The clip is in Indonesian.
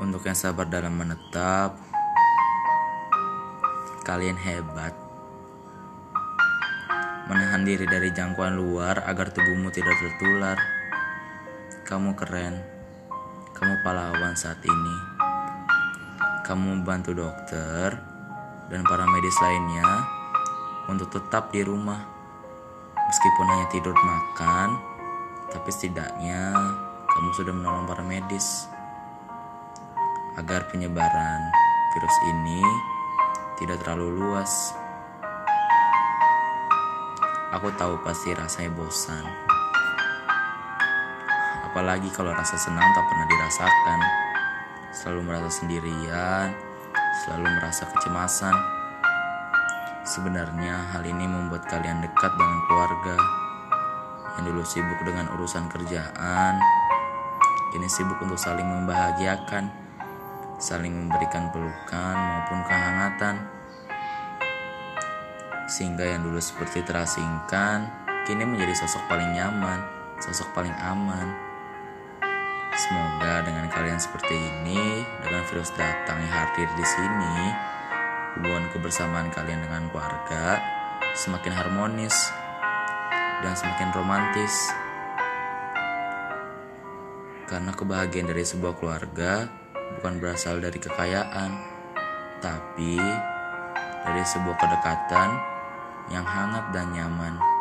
Untuk yang sabar dalam menetap, kalian hebat. Menahan diri dari jangkauan luar agar tubuhmu tidak tertular. Kamu keren. Kamu pahlawan saat ini. Kamu membantu dokter dan para medis lainnya untuk tetap di rumah. Meskipun hanya tidur makan, tapi setidaknya kamu sudah menolong para medis agar penyebaran virus ini tidak terlalu luas. Aku tahu pasti rasanya bosan. Apalagi kalau rasa senang tak pernah dirasakan. Selalu merasa sendirian, selalu merasa kecemasan. Sebenarnya hal ini membuat kalian dekat dengan keluarga yang dulu sibuk dengan urusan kerjaan, kini sibuk untuk saling membahagiakan, saling memberikan pelukan maupun kehangatan. Sehingga yang dulu seperti terasingkan, kini menjadi sosok paling nyaman, sosok paling aman. Semoga dengan kalian seperti ini, dengan virus datang yang hadir di sini, hubungan kebersamaan kalian dengan keluarga semakin harmonis dan semakin romantis. Karena kebahagiaan dari sebuah keluarga bukan berasal dari kekayaan, tapi dari sebuah kedekatan yang hangat dan nyaman.